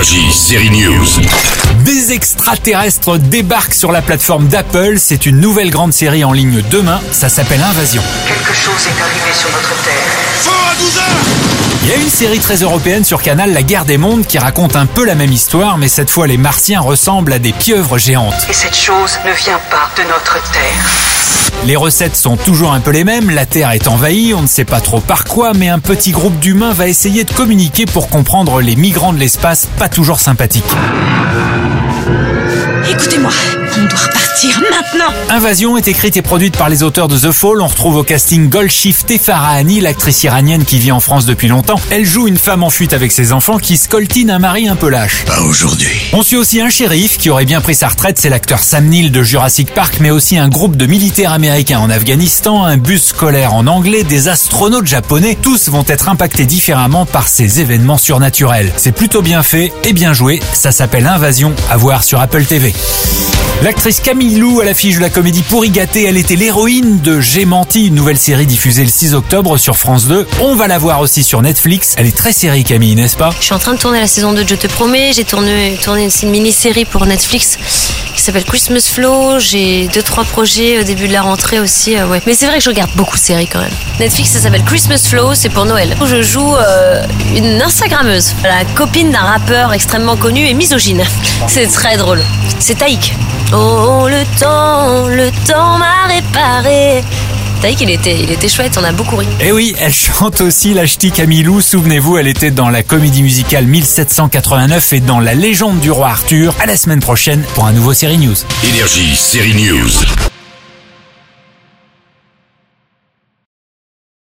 Énergie, série News. Des extraterrestres débarquent sur la plateforme d'Apple. C'est une nouvelle grande série en ligne demain. Ça s'appelle Invasion. Quelque chose est arrivé sur notre Terre. Il y a une série très européenne sur Canal, La guerre des mondes, qui raconte un peu la même histoire, mais cette fois les martiens ressemblent à des pieuvres géantes. Et cette chose ne vient pas de notre Terre. Les recettes sont toujours un peu les mêmes, la Terre est envahie, on ne sait pas trop par quoi, mais un petit groupe d'humains va essayer de communiquer pour comprendre les migrants de l'espace, pas toujours sympathiques. Écoutez-moi, maintenant. Invasion est écrite et produite par les auteurs de The Fall. On retrouve au casting Golshifteh Farahani, l'actrice iranienne qui vit en France depuis longtemps. Elle joue une femme en fuite avec ses enfants qui scoltine un mari un peu lâche. Pas aujourd'hui. On suit aussi un shérif qui aurait bien pris sa retraite, c'est l'acteur Sam Neill de Jurassic Park, mais aussi un groupe de militaires américains en Afghanistan, un bus scolaire en anglais, des astronautes japonais. Tous vont être impactés différemment par ces événements surnaturels. C'est plutôt bien fait et bien joué. Ça s'appelle Invasion, à voir sur Apple TV. L'actrice Camille Lou à l'affiche de la comédie Pourri gâté, elle était l'héroïne de J'ai menti, une nouvelle série diffusée le 6 octobre sur France 2. On va la voir aussi sur Netflix. Elle est très série Camille, n'est-ce pas? Je suis en train de tourner la saison 2 de Je te promets. J'ai tourné, une mini-série pour Netflix qui s'appelle Christmas Flow. J'ai deux trois projets au début de la rentrée aussi. euh. Mais c'est vrai que je regarde beaucoup de séries quand même. Netflix, ça s'appelle Christmas Flow. C'est pour Noël. Je joue euh, une Instagrammeuse, la copine d'un rappeur extrêmement connu et misogyne. C'est très drôle. C'est Taïk. Oh le temps, le temps m'a réparé. Taïk, il était, il était chouette. On a beaucoup ri. Eh oui, elle chante aussi la ch'ti Camille Lou. Souvenez-vous, elle était dans la comédie musicale 1789 et dans La légende du roi Arthur. À la semaine prochaine pour un nouveau série news. Énergie, série News.